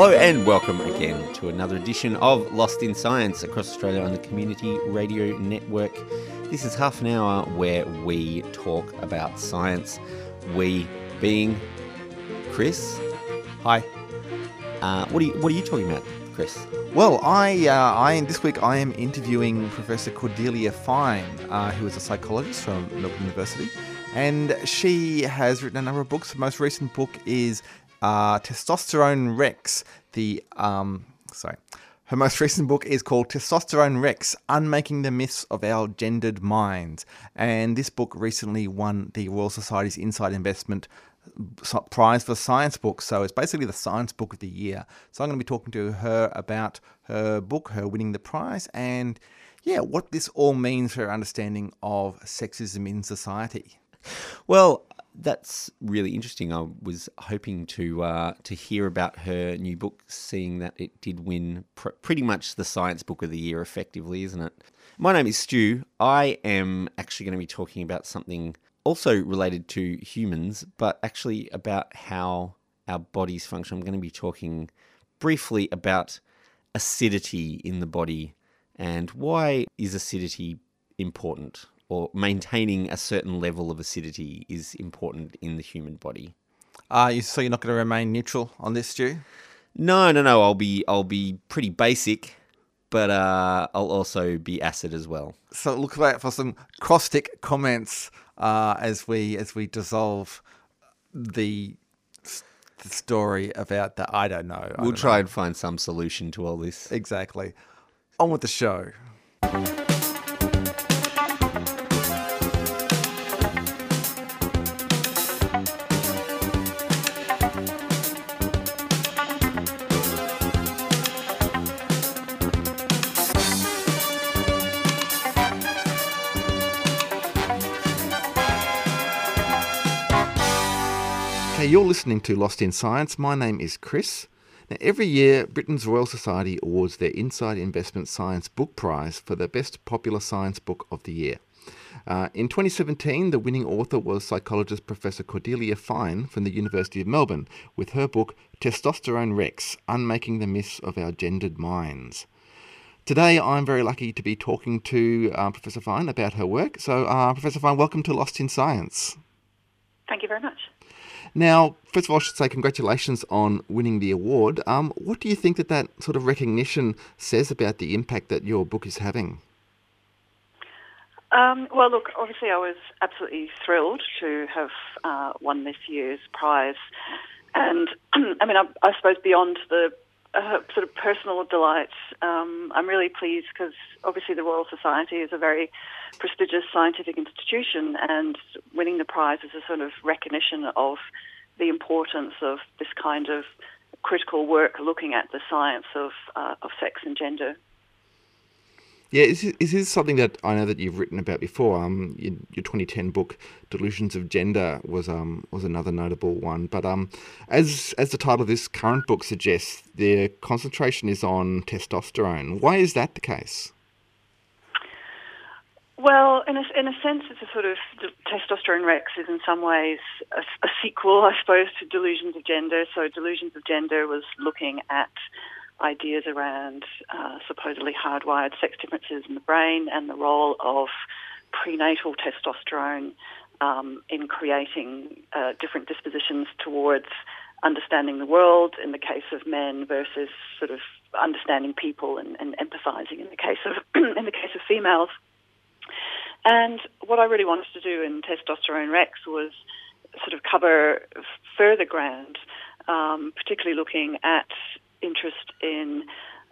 Hello and welcome again to another edition of Lost in Science across Australia on the Community Radio Network. This is half an hour where we talk about science. We being Chris. Hi. Uh, what are you What are you talking about, Chris? Well, I, uh, I this week I am interviewing Professor Cordelia Fine, uh, who is a psychologist from Melbourne University, and she has written a number of books. The most recent book is uh, Testosterone Rex. The um, sorry, her most recent book is called Testosterone Rex: Unmaking the Myths of Our Gendered Minds, and this book recently won the Royal Society's Insight Investment prize for science books. So it's basically the science book of the year. So I'm going to be talking to her about her book, her winning the prize, and yeah, what this all means for her understanding of sexism in society. Well, that's really interesting. I was hoping to uh, to hear about her new book, seeing that it did win pr- pretty much the science book of the year, effectively, isn't it? My name is Stu. I am actually going to be talking about something also related to humans, but actually about how our bodies function. I'm going to be talking briefly about acidity in the body and why is acidity important or maintaining a certain level of acidity is important in the human body. Uh, so you're not going to remain neutral on this, Stu? No, no, no. I'll be I'll be pretty basic, but uh, I'll also be acid as well. So look out for some caustic comments uh, as we as we dissolve the, the story about the I don't know. I we'll don't try know. and find some solution to all this. exactly. On with the show. You're listening to Lost in Science. My name is Chris. Now, every year, Britain's Royal Society awards their Insight Investment Science Book Prize for the best popular science book of the year. Uh, in 2017, the winning author was psychologist Professor Cordelia Fine from the University of Melbourne with her book Testosterone Rex Unmaking the Myths of Our Gendered Minds. Today, I'm very lucky to be talking to uh, Professor Fine about her work. So, uh, Professor Fine, welcome to Lost in Science. Thank you very much. Now, first of all, I should say congratulations on winning the award. Um, what do you think that that sort of recognition says about the impact that your book is having? Um, well, look, obviously, I was absolutely thrilled to have uh, won this year's prize, and I mean, I, I suppose beyond the uh, sort of personal delight, um, I'm really pleased because obviously the Royal Society is a very prestigious scientific institution, and winning the prize is a sort of recognition of the importance of this kind of critical work looking at the science of uh, of sex and gender. Yeah, is, is this something that I know that you've written about before? Um, your, your 2010 book, "Delusions of Gender," was um was another notable one. But um, as as the title of this current book suggests, the concentration is on testosterone. Why is that the case? Well, in a, in a sense, it's a sort of testosterone Rex is in some ways a, a, sequel, I suppose, to Delusions of Gender. So, Delusions of Gender was looking at ideas around uh, supposedly hardwired sex differences in the brain and the role of prenatal testosterone um, in creating uh, different dispositions towards understanding the world in the case of men versus sort of understanding people and, and empathizing in the case of in the case of females. And what I really wanted to do in Testosterone Rex was sort of cover further ground, um, particularly looking at interest in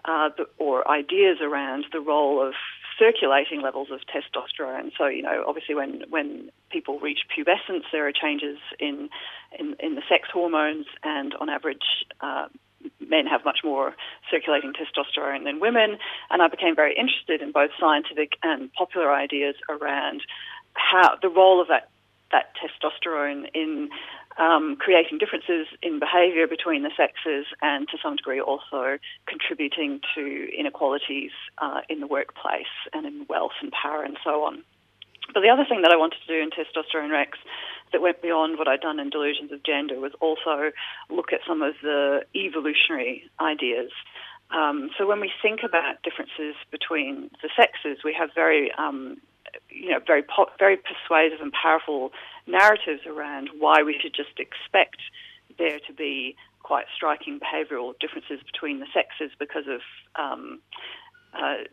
uh, or ideas around the role of circulating levels of testosterone. So, you know, obviously when, when people reach pubescence, there are changes in, in, in the sex hormones, and on average, uh, men have much more circulating testosterone than women, and I became very interested in both scientific and popular ideas around how the role of that that testosterone in um, creating differences in behaviour between the sexes, and to some degree also contributing to inequalities uh, in the workplace and in wealth and power and so on. But the other thing that I wanted to do in Testosterone Rex that went beyond what I'd done in Delusions of Gender was also look at some of the evolutionary ideas. Um, so when we think about differences between the sexes, we have very, um, you know, very very persuasive and powerful narratives around why we should just expect there to be quite striking behavioural differences between the sexes because of um, uh,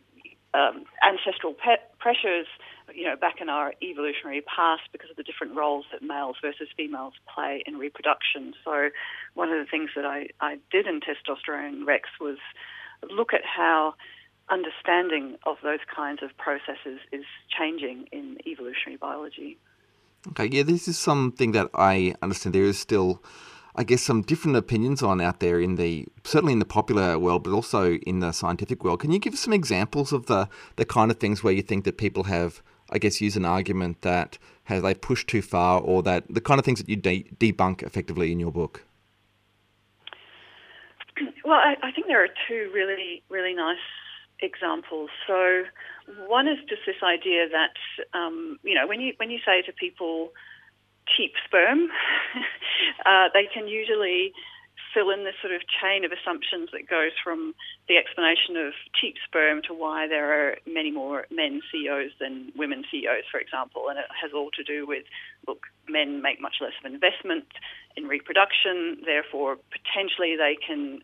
um, ancestral pe- pressures, you know, back in our evolutionary past because of the different roles that males versus females play in reproduction. So, one of the things that I, I did in Testosterone Rex was look at how understanding of those kinds of processes is changing in evolutionary biology. Okay, yeah, this is something that I understand there is still I guess, some different opinions on out there in the certainly in the popular world, but also in the scientific world. Can you give us some examples of the the kind of things where you think that people have, I guess, used an argument that have they pushed too far, or that the kind of things that you de- debunk effectively in your book? Well, I, I think there are two really really nice examples. So, one is just this idea that um, you know when you when you say to people cheap sperm, uh, they can usually fill in this sort of chain of assumptions that goes from the explanation of cheap sperm to why there are many more men CEOs than women CEOs, for example. And it has all to do with look, men make much less of an investment in reproduction, therefore, potentially they can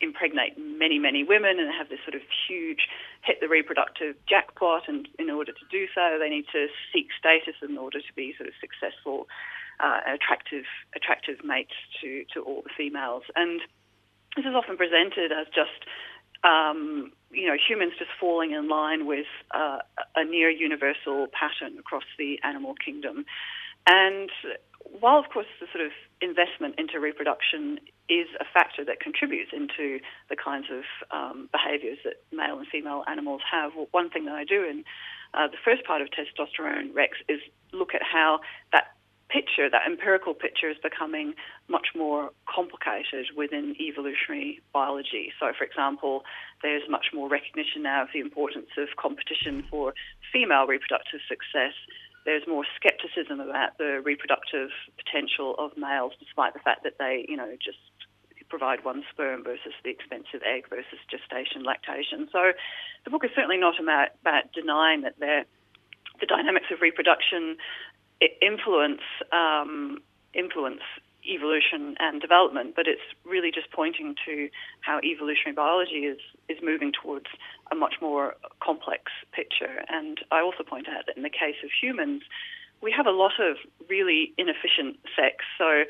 impregnate many, many women and have this sort of huge hit the reproductive jackpot. And in order to do so, they need to seek status in order to be sort of successful, uh, attractive, attractive mates to, to all the females. And this is often presented as just um, you know, humans just falling in line with uh, a near universal pattern across the animal kingdom. And while, of course, the sort of investment into reproduction is a factor that contributes into the kinds of um, behaviours that male and female animals have. Well, one thing that I do in uh, the first part of Testosterone Rex is look at how that picture, that empirical picture, is becoming much more complicated within evolutionary biology. So, for example, there's much more recognition now of the importance of competition for female reproductive success there's more skepticism about the reproductive potential of males, despite the fact that they, you know, just provide one sperm versus the expensive egg versus gestation, lactation. So the book is certainly not about, about denying that the dynamics of reproduction influence um, influence evolution and development, but it's really just pointing to how evolutionary biology is, is moving towards a much more complex picture. And I also point out that in the case of humans, we have a lot of really inefficient sex. So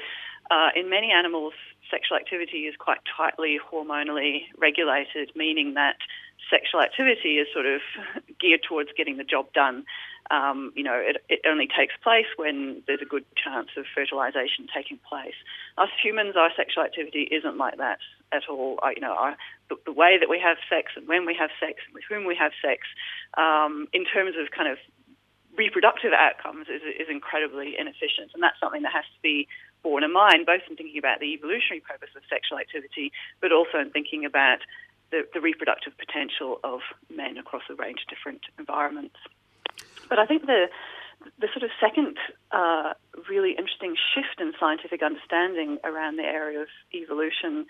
uh, in many animals, sexual activity is quite tightly hormonally regulated, meaning that sexual activity is sort of geared towards getting the job done. Um, you know, it, it, only takes place when there's a good chance of fertilization taking place. Us humans, our sexual activity isn't like that at all. You know, our, the, the, way that we have sex and when we have sex and with whom we have sex, um, in terms of kind of reproductive outcomes, is, is incredibly inefficient, and that's something that has to be borne in mind, both in thinking about the evolutionary purpose of sexual activity, but also in thinking about the, the reproductive potential of men across a range of different environments. But I think the the sort of second uh, really interesting shift in scientific understanding around the area of evolution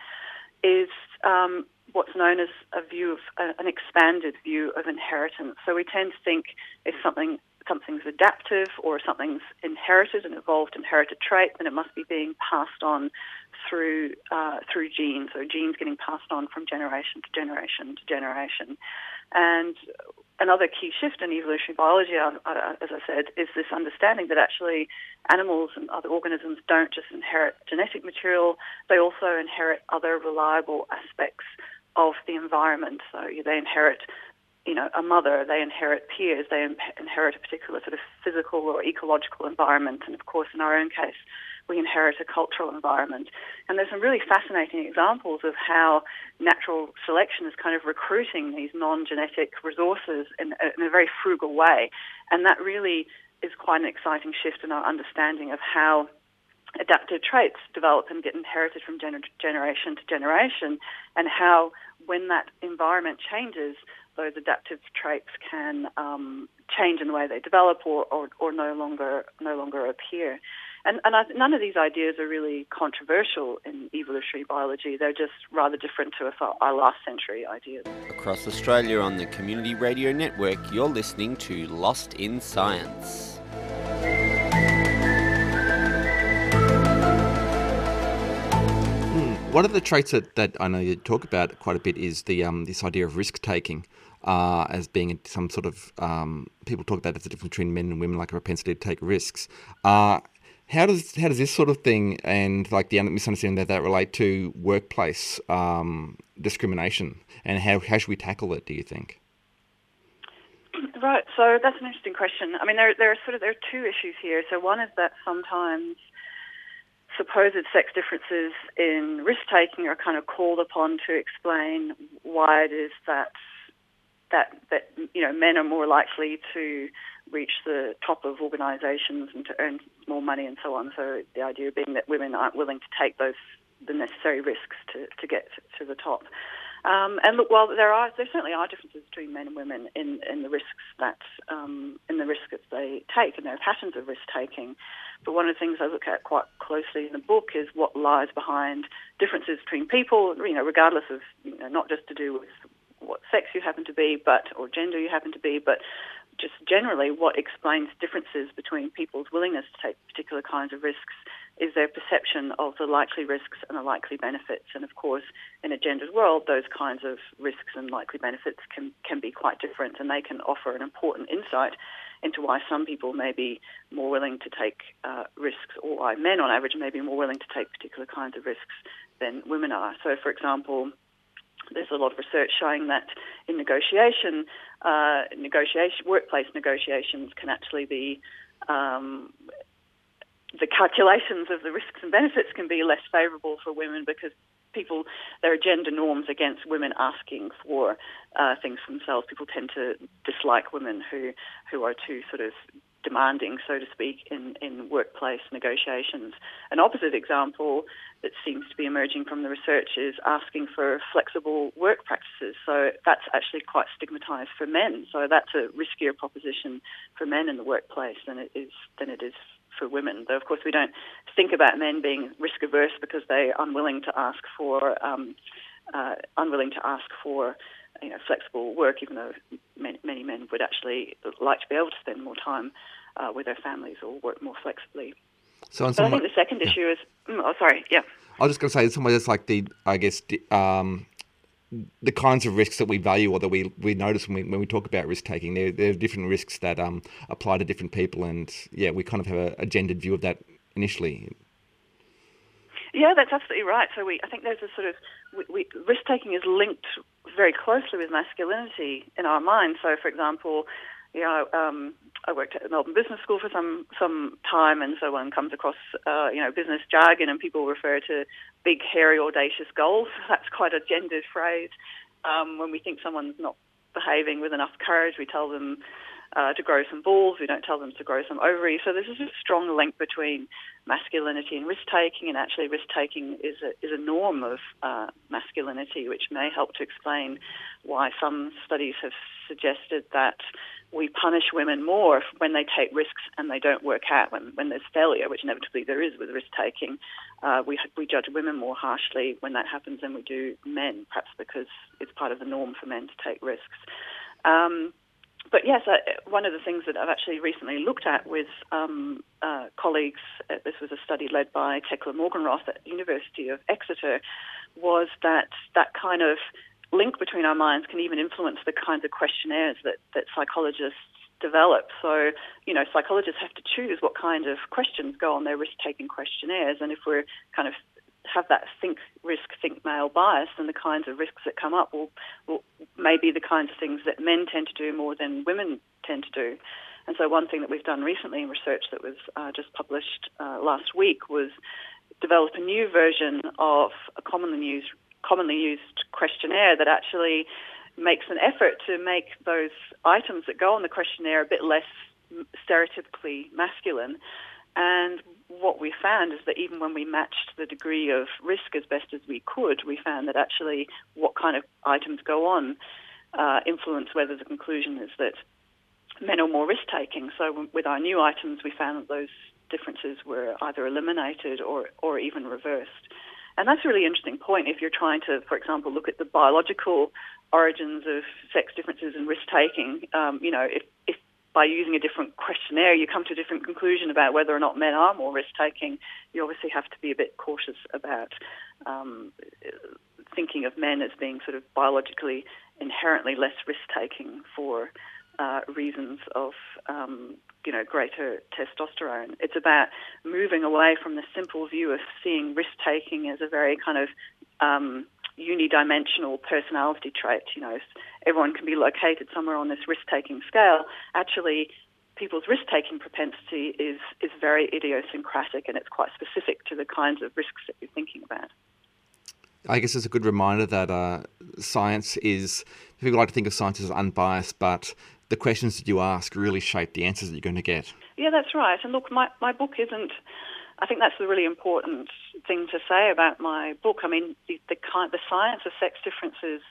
is um, what's known as a view of uh, an expanded view of inheritance. So we tend to think if something something's adaptive or something's inherited, an evolved inherited trait, then it must be being passed on through uh, through genes. So genes getting passed on from generation to generation to generation. And another key shift in evolutionary biology, uh, uh, as I said, is this understanding that actually animals and other organisms don't just inherit genetic material; they also inherit other reliable aspects of the environment. So they inherit you know, a mother, they inherit peers, they inherit a particular sort of physical or ecological environment, and of course, in our own case, we inherit a cultural environment. And there's some really fascinating examples of how natural selection is kind of recruiting these non-genetic resources in, in a very frugal way, and that really is quite an exciting shift in our understanding of how adaptive traits develop and get inherited from gener- generation to generation, and how when that environment changes, those adaptive traits can um, change in the way they develop or, or, or no longer no longer appear. And, and I, none of these ideas are really controversial in evolutionary biology. They're just rather different to our last century ideas. Across Australia on the Community Radio Network, you're listening to Lost in Science. Hmm, one of the traits that, that I know you talk about quite a bit is the um, this idea of risk taking uh, as being some sort of um, people talk about as the difference between men and women, like a propensity to take risks. Uh, how does how does this sort of thing and like the misunderstanding that that relate to workplace um, discrimination, and how how should we tackle it? Do you think? Right. So that's an interesting question. I mean, there there are sort of there are two issues here. So one is that sometimes supposed sex differences in risk taking are kind of called upon to explain why it is that that that you know men are more likely to reach the top of organisations and to earn more money and so on. So the idea being that women aren't willing to take those the necessary risks to, to get to the top. Um, and look, while there are there certainly are differences between men and women in, in the risks that um, in the risks that they take and their patterns of risk taking. But one of the things I look at quite closely in the book is what lies behind differences between people. You know, regardless of you know, not just to do with what sex you happen to be, but or gender you happen to be, but just generally what explains differences between people's willingness to take particular kinds of risks is their perception of the likely risks and the likely benefits. And of course, in a gendered world, those kinds of risks and likely benefits can, can be quite different and they can offer an important insight into why some people may be more willing to take uh, risks or why men on average may be more willing to take particular kinds of risks than women are. So, for example, there's a lot of research showing that in negotiation, uh, negotiation, workplace negotiations can actually be um, the calculations of the risks and benefits can be less favourable for women because people there are gender norms against women asking for uh, things for themselves. People tend to dislike women who who are too sort of demanding, so to speak, in, in workplace negotiations. An opposite example that seems to be emerging from the research is asking for flexible work practices. So that's actually quite stigmatized for men. So that's a riskier proposition for men in the workplace than it is than it is for women. Though of course we don't think about men being risk averse because they're unwilling to ask for um, uh, unwilling to ask for you know flexible work, even though many, many men would actually like to be able to spend more time uh, with their families or work more flexibly. So, but I think the second issue is. Mm, oh, sorry. Yeah. I was just going to say, in some ways, it's like the, I guess, the, um, the kinds of risks that we value or that we, we notice when we, when we talk about risk taking. There, there are different risks that um, apply to different people, and yeah, we kind of have a, a gendered view of that initially. Yeah, that's absolutely right. So we, I think there's a sort of we, we, risk taking is linked very closely with masculinity in our mind. So, for example, you know, um, I worked at Melbourne Business School for some some time, and so one comes across uh, you know business jargon, and people refer to big, hairy, audacious goals. That's quite a gendered phrase. Um, when we think someone's not behaving with enough courage, we tell them uh, to grow some balls. We don't tell them to grow some ovaries. So there's a strong link between masculinity and risk taking, and actually risk taking is a, is a norm of uh, masculinity, which may help to explain why some studies have suggested that we punish women more when they take risks and they don't work out. When, when there's failure, which inevitably there is with risk taking, uh, we, we judge women more harshly when that happens than we do men, perhaps because it's part of the norm for men to take risks. Um, but yes, one of the things that I've actually recently looked at with um, uh, colleagues, uh, this was a study led by Thekla Morgenroth at the University of Exeter, was that that kind of link between our minds can even influence the kinds of questionnaires that, that psychologists develop. So, you know, psychologists have to choose what kind of questions go on their risk-taking questionnaires, and if we're kind of have that think risk, think male bias, and the kinds of risks that come up will, will maybe the kinds of things that men tend to do more than women tend to do. And so, one thing that we've done recently in research that was uh, just published uh, last week was develop a new version of a commonly used commonly used questionnaire that actually makes an effort to make those items that go on the questionnaire a bit less stereotypically masculine. And what we found is that even when we matched the degree of risk as best as we could, we found that actually what kind of items go on uh, influence whether the conclusion is that men are more risk taking. So with our new items, we found that those differences were either eliminated or, or even reversed. And that's a really interesting point if you're trying to, for example, look at the biological origins of sex differences and risk taking. Um, you know, if, if by using a different questionnaire you come to a different conclusion about whether or not men are more risk taking, you obviously have to be a bit cautious about um, thinking of men as being sort of biologically inherently less risk taking for uh, reasons of um, you know greater testosterone. It's about moving away from the simple view of seeing risk taking as a very kind of um, unidimensional personality trait. You know, everyone can be located somewhere on this risk taking scale. Actually, people's risk taking propensity is is very idiosyncratic and it's quite specific to the kinds of risks that you're thinking about. I guess it's a good reminder that uh, science is, people like to think of science as unbiased, but the questions that you ask really shape the answers that you're going to get. Yeah, that's right. And look, my, my book isn't, I think that's the really important thing to say about my book. I mean, the, the, kind, the science of sex differences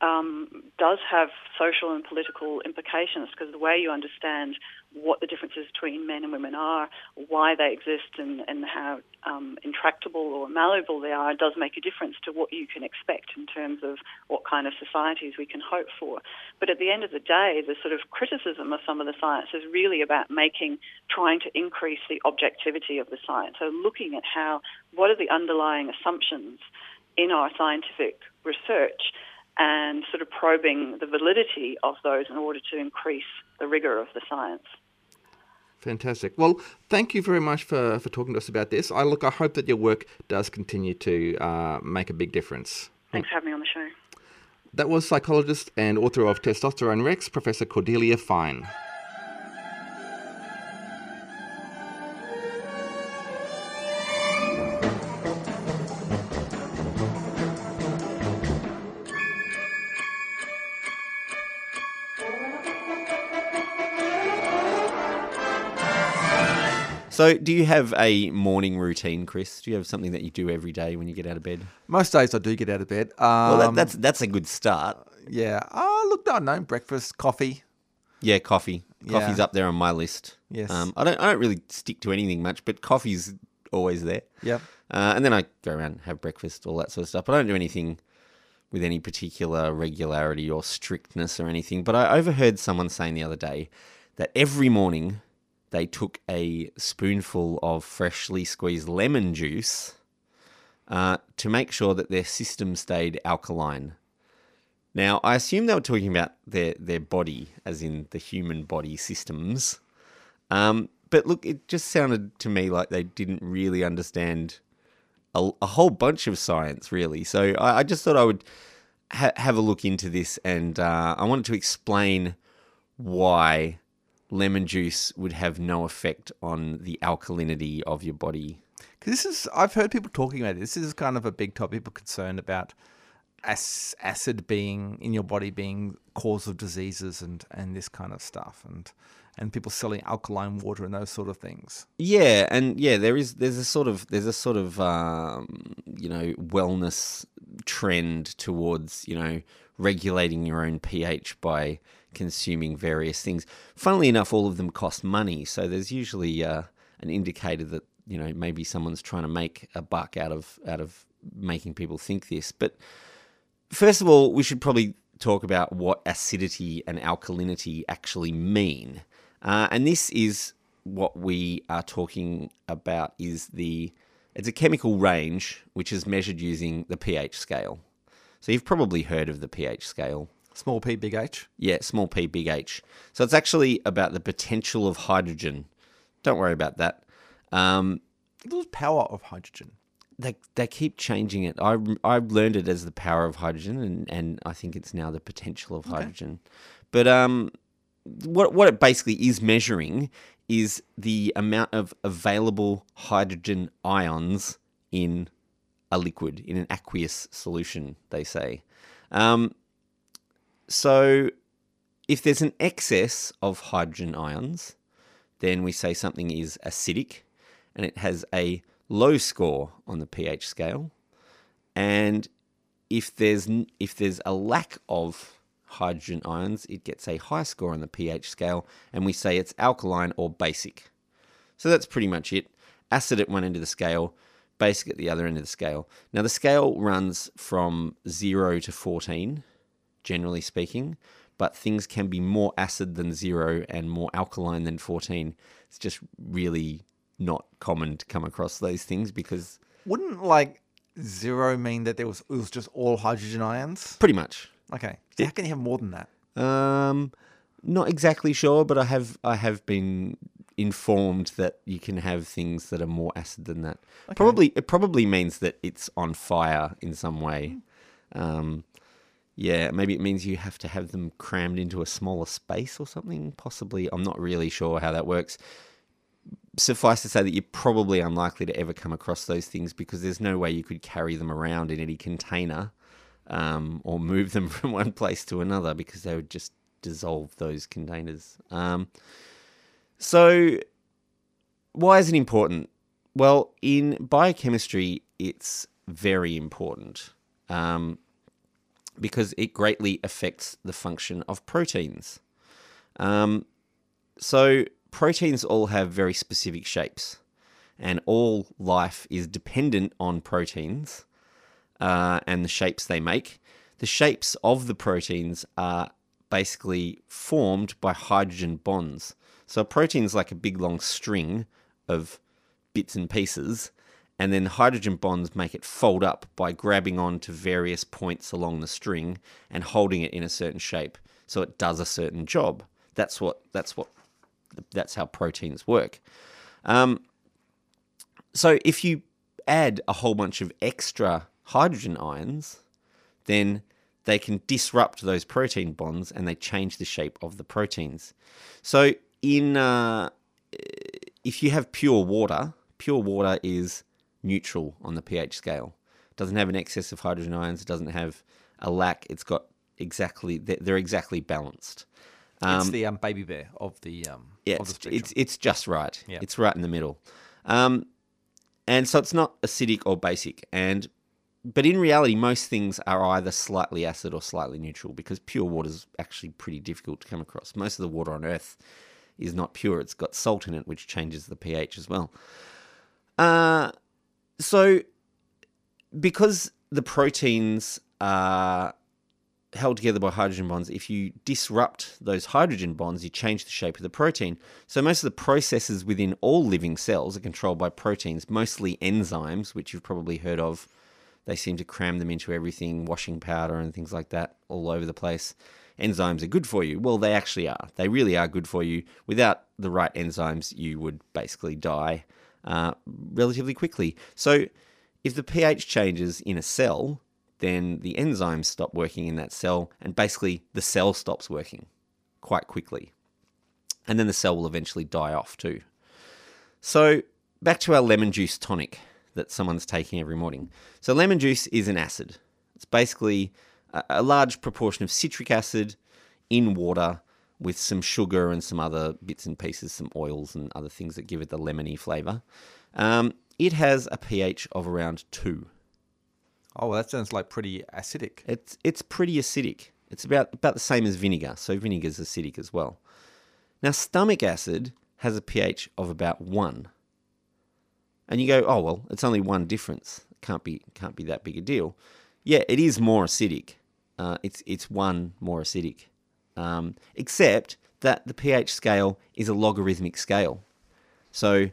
um, does have social and political implications because the way you understand what the differences between men and women are, why they exist, and, and how um, intractable or malleable they are does make a difference to what you can expect in terms of what kind of societies we can hope for. But at the end of the day, the sort of criticism of some of the science is really about making, trying to increase the objectivity of the science. So looking at how, what are the underlying assumptions in our scientific research and sort of probing the validity of those in order to increase the rigour of the science. Fantastic. Well, thank you very much for, for talking to us about this. I look, I hope that your work does continue to uh, make a big difference. Thanks for having me on the show. That was psychologist and author of Testosterone Rex, Professor Cordelia Fine. So, do you have a morning routine, Chris? Do you have something that you do every day when you get out of bed? Most days I do get out of bed. Um, well, that, that's that's a good start. Yeah. Oh, look, I know breakfast, coffee. Yeah, coffee. Coffee's Yeah. up there on my list. Yes. Um, I don't I don't really stick to anything much, but coffee's always there. Yep. Uh, and then I go around, and have breakfast, all that sort of stuff. But I don't do anything with any particular regularity or strictness or anything. But I overheard someone saying the other day that every morning they took a spoonful of freshly squeezed lemon juice uh, to make sure that their system stayed alkaline. Now, I assume they were talking about their, their body, as in the human body systems. Um, but look, it just sounded to me like they didn't really understand a, a whole bunch of science, really. So I, I just thought I would ha- have a look into this, and uh, I wanted to explain why lemon juice would have no effect on the alkalinity of your body. Because this is, I've heard people talking about it. This is kind of a big topic. People concerned about acid being in your body being cause of diseases and, and this kind of stuff, and and people selling alkaline water and those sort of things. Yeah, and yeah, there is there's a sort of there's a sort of um, you know wellness trend towards you know regulating your own pH by consuming various things. Funnily enough, all of them cost money, so there's usually uh, an indicator that you know maybe someone's trying to make a buck out of out of making people think this. But first of all, we should probably talk about what acidity and alkalinity actually mean. Uh, and this is what we are talking about is the it's a chemical range which is measured using the pH scale. So you've probably heard of the pH scale. Small p, big H. Yeah, small p, big H. So it's actually about the potential of hydrogen. Don't worry about that. Um, The power of hydrogen. they they keep changing it. I I learned it as the power of hydrogen, and, and I think it's now the potential of hydrogen. But um, what what it basically is measuring is the amount of available hydrogen ions in a liquid in an aqueous solution. They say. Um, so if there's an excess of hydrogen ions, then we say something is acidic and it has a low score on the pH scale. And if there's if there's a lack of hydrogen ions, it gets a high score on the pH scale, and we say it's alkaline or basic. So that's pretty much it. Acid at one end of the scale, basic at the other end of the scale. Now, the scale runs from 0 to 14, generally speaking, but things can be more acid than 0 and more alkaline than 14. It's just really not common to come across those things because Wouldn't like zero mean that there was it was just all hydrogen ions? pretty much Okay. So how can you have more than that? Um, not exactly sure, but I have I have been informed that you can have things that are more acid than that. Probably it probably means that it's on fire in some way. Um, yeah, maybe it means you have to have them crammed into a smaller space or something. Possibly, I'm not really sure how that works. Suffice to say that you're probably unlikely to ever come across those things because there's no way you could carry them around in any container um, or move them from one place to another because they would just dissolve those containers. Um, so, why is it important? Well, in biochemistry, it's very important um, because it greatly affects the function of proteins. Um, so, proteins all have very specific shapes, and all life is dependent on proteins uh, and the shapes they make. The shapes of the proteins are basically formed by hydrogen bonds. So a protein is like a big long string of bits and pieces, and then hydrogen bonds make it fold up by grabbing on to various points along the string and holding it in a certain shape so it does a certain job. That's what that's what that's how proteins work. Um, so if you add a whole bunch of extra hydrogen ions, then they can disrupt those protein bonds and they change the shape of the proteins. So in uh, if you have pure water, pure water is neutral on the pH scale. It doesn't have an excess of hydrogen ions. It doesn't have a lack. It's got exactly they're exactly balanced. it's the um, baby bear of the um Yeah, of the it's, it's it's just right. Yeah. It's right in the middle. Um, and so it's not acidic or basic. And but in reality, most things are either slightly acid or slightly neutral because pure water is actually pretty difficult to come across. Most of the water on Earth is not pure. It's got salt in it, which changes the pH as well. Uh, so because the proteins are held together by hydrogen bonds, if you disrupt those hydrogen bonds, you change the shape of the protein. So most of the processes within all living cells are controlled by proteins, mostly enzymes, which you've probably heard of. They seem to cram them into everything, washing powder and things like that, all over the place. Enzymes are good for you. Well, they actually are. They really are good for you. Without the right enzymes, you would basically die uh, relatively quickly. So, if the pH changes in a cell, then the enzymes stop working in that cell, and basically the cell stops working quite quickly. And then the cell will eventually die off too. So, back to our lemon juice tonic that someone's taking every morning. So, lemon juice is an acid. It's basically a, a large proportion of citric acid in water with some sugar and some other bits and pieces, some oils and other things that give it the lemony flavour. Um, it has a pH of around 2. oh, well, that sounds like pretty acidic. It's it's pretty acidic. It's about about the same as vinegar. So vinegar's acidic as well. Now stomach acid has a pH of about one. And you go, oh well, it's only one difference. Can't be can't be that big a deal. Yeah, it is more acidic. Uh, it's it's one more acidic. Um, except that the pH scale is a logarithmic scale. So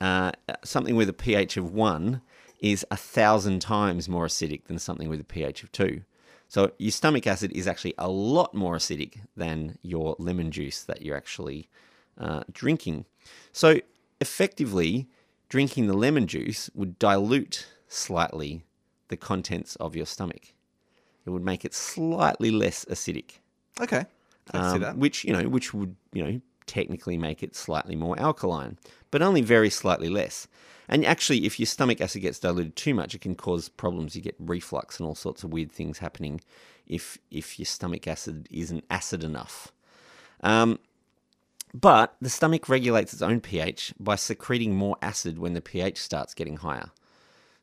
uh, something with a pH of one is a thousand times more acidic than something with a pH of two. So your stomach acid is actually a lot more acidic than your lemon juice that you're actually uh, drinking. So effectively, drinking the lemon juice would dilute slightly the contents of your stomach. It would make it slightly less acidic Okay. I can see um, that. which you know, which would you know technically make it slightly more alkaline, but only very slightly less. And actually, if your stomach acid gets diluted too much, it can cause problems. You get reflux and all sorts of weird things happening if if your stomach acid isn't acid enough. Um, but the stomach regulates its own pH by secreting more acid when the pH starts getting higher.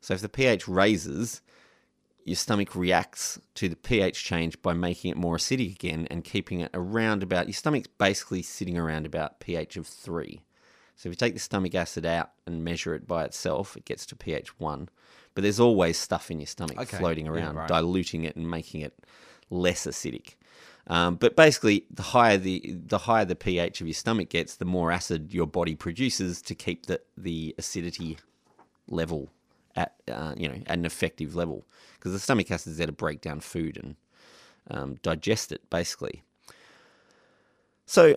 So if the pH raises, your stomach reacts to the pH change by making it more acidic again and keeping it around about your stomach's basically sitting around about pH of 3. So if you take the stomach acid out and measure it by itself, it gets to pH 1. But there's always stuff in your stomach Okay. floating Yeah, around, right. diluting it and making it less acidic. Um, but basically, the higher the the higher the pH of your stomach gets, the more acid your body produces to keep the the acidity level at uh, you know at an effective level because the stomach acid is there to break down food and um, digest it basically. So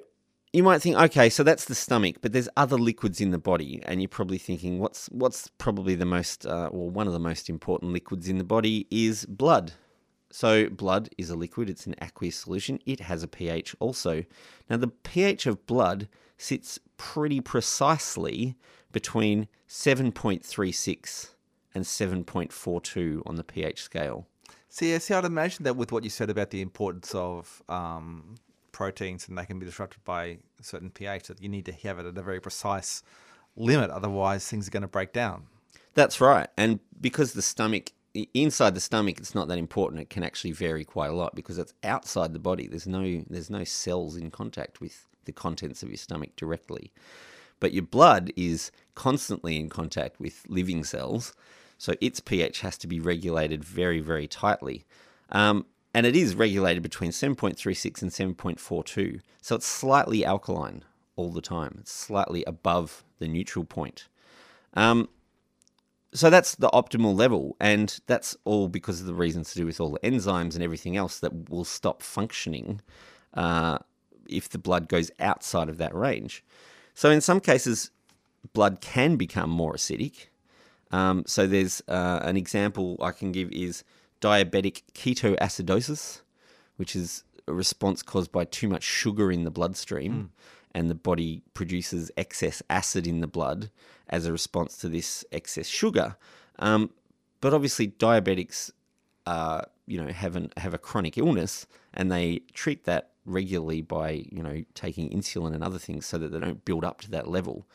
you might think, okay, so that's the stomach, but there's other liquids in the body, and you're probably thinking, what's what's probably the most, uh, or one of the most important liquids in the body is blood. So blood is a liquid; it's an aqueous solution. It has a pH also. Now the pH of blood sits pretty precisely between 7.36 and 7.42 on the pH scale. See, see, I'd imagine that with what you said about the importance of um, proteins and they can be disrupted by certain pH, that you need to have it at a very precise limit, otherwise things are going to break down. That's right. And because the stomach, inside the stomach, it's not that important. It can actually vary quite a lot because it's outside the body. There's no there's no cells in contact with the contents of your stomach directly. But your blood is constantly in contact with living cells, so its pH has to be regulated very very tightly. Um, and it is regulated between 7.36 and 7.42. So it's slightly alkaline all the time. It's slightly above the neutral point. Um, so that's the optimal level, and that's all because of the reasons to do with all the enzymes and everything else that will stop functioning uh, if the blood goes outside of that range. So in some cases, blood can become more acidic. Um, so there's uh, an example I can give is diabetic ketoacidosis, which is a response caused by too much sugar in the bloodstream, and the body produces excess acid in the blood as a response to this excess sugar. Um, but obviously, diabetics, uh, you know, have an, have a chronic illness, and they treat that regularly by you know taking insulin and other things so that they don't build up to that level.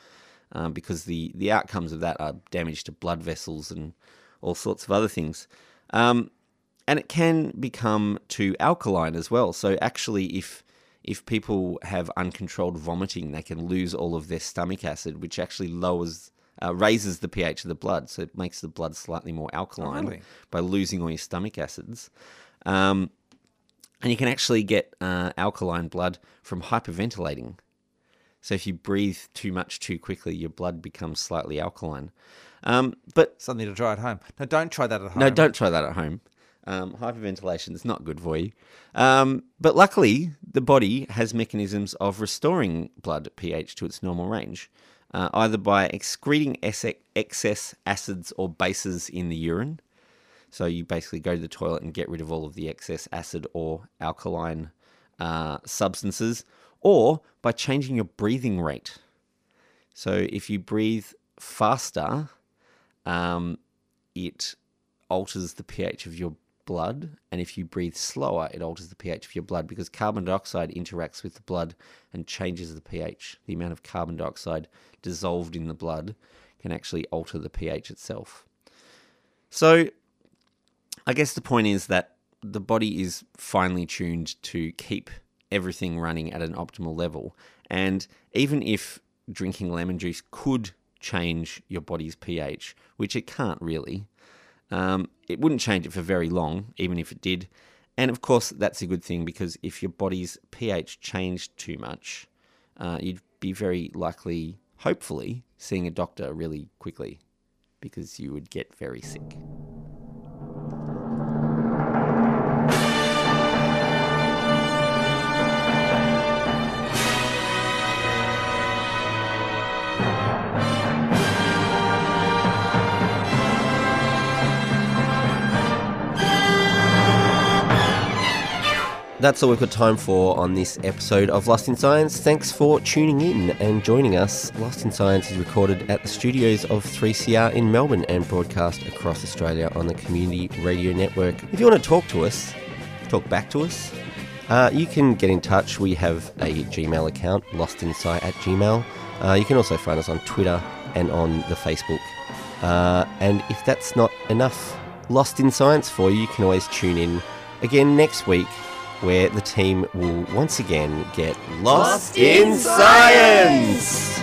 Um, because the, the outcomes of that are damage to blood vessels and all sorts of other things. Um, and it can become too alkaline as well. So actually, if if people have uncontrolled vomiting, they can lose all of their stomach acid, which actually lowers uh, raises the pH of the blood, so it makes the blood slightly more alkaline really? by losing all your stomach acids. Um, and you can actually get uh, alkaline blood from hyperventilating. So if you breathe too much too quickly, your blood becomes slightly alkaline. Um, but Something to try at home. No, don't try that at home. no, don't try that at home. Um, hyperventilation is not good for you. Um, but luckily, the body has mechanisms of restoring blood pH to its normal range, uh, either by excreting excess acids or bases in the urine. So you basically go to the toilet and get rid of all of the excess acid or alkaline uh, substances, or by changing your breathing rate. So if you breathe faster, um, it alters the pH of your blood, and if you breathe slower, it alters the pH of your blood because carbon dioxide interacts with the blood and changes the pH. The amount of carbon dioxide dissolved in the blood can actually alter the pH itself. So, I guess the point is that the body is finely tuned to keep everything running at an optimal level. And even if drinking lemon juice could change your body's pH, which it can't really, um, it wouldn't change it for very long, even if it did. And of course, that's a good thing because if your body's pH changed too much, uh, you'd be very likely, hopefully, seeing a doctor really quickly because you would get very sick. That's all we've got time for on this episode of Lost in Science. Thanks for tuning in and joining us. Lost in Science is recorded at the studios of 3CR in Melbourne and broadcast across Australia on the Community Radio Network. If you want to talk to us, talk back to us, uh, you can get in touch. We have a Gmail account, lostinsight at gmail. Uh, you can also find us on Twitter and on the Facebook. Uh, and if that's not enough, Lost in Science for you. You can always tune in again next week where the team will once again get lost in science.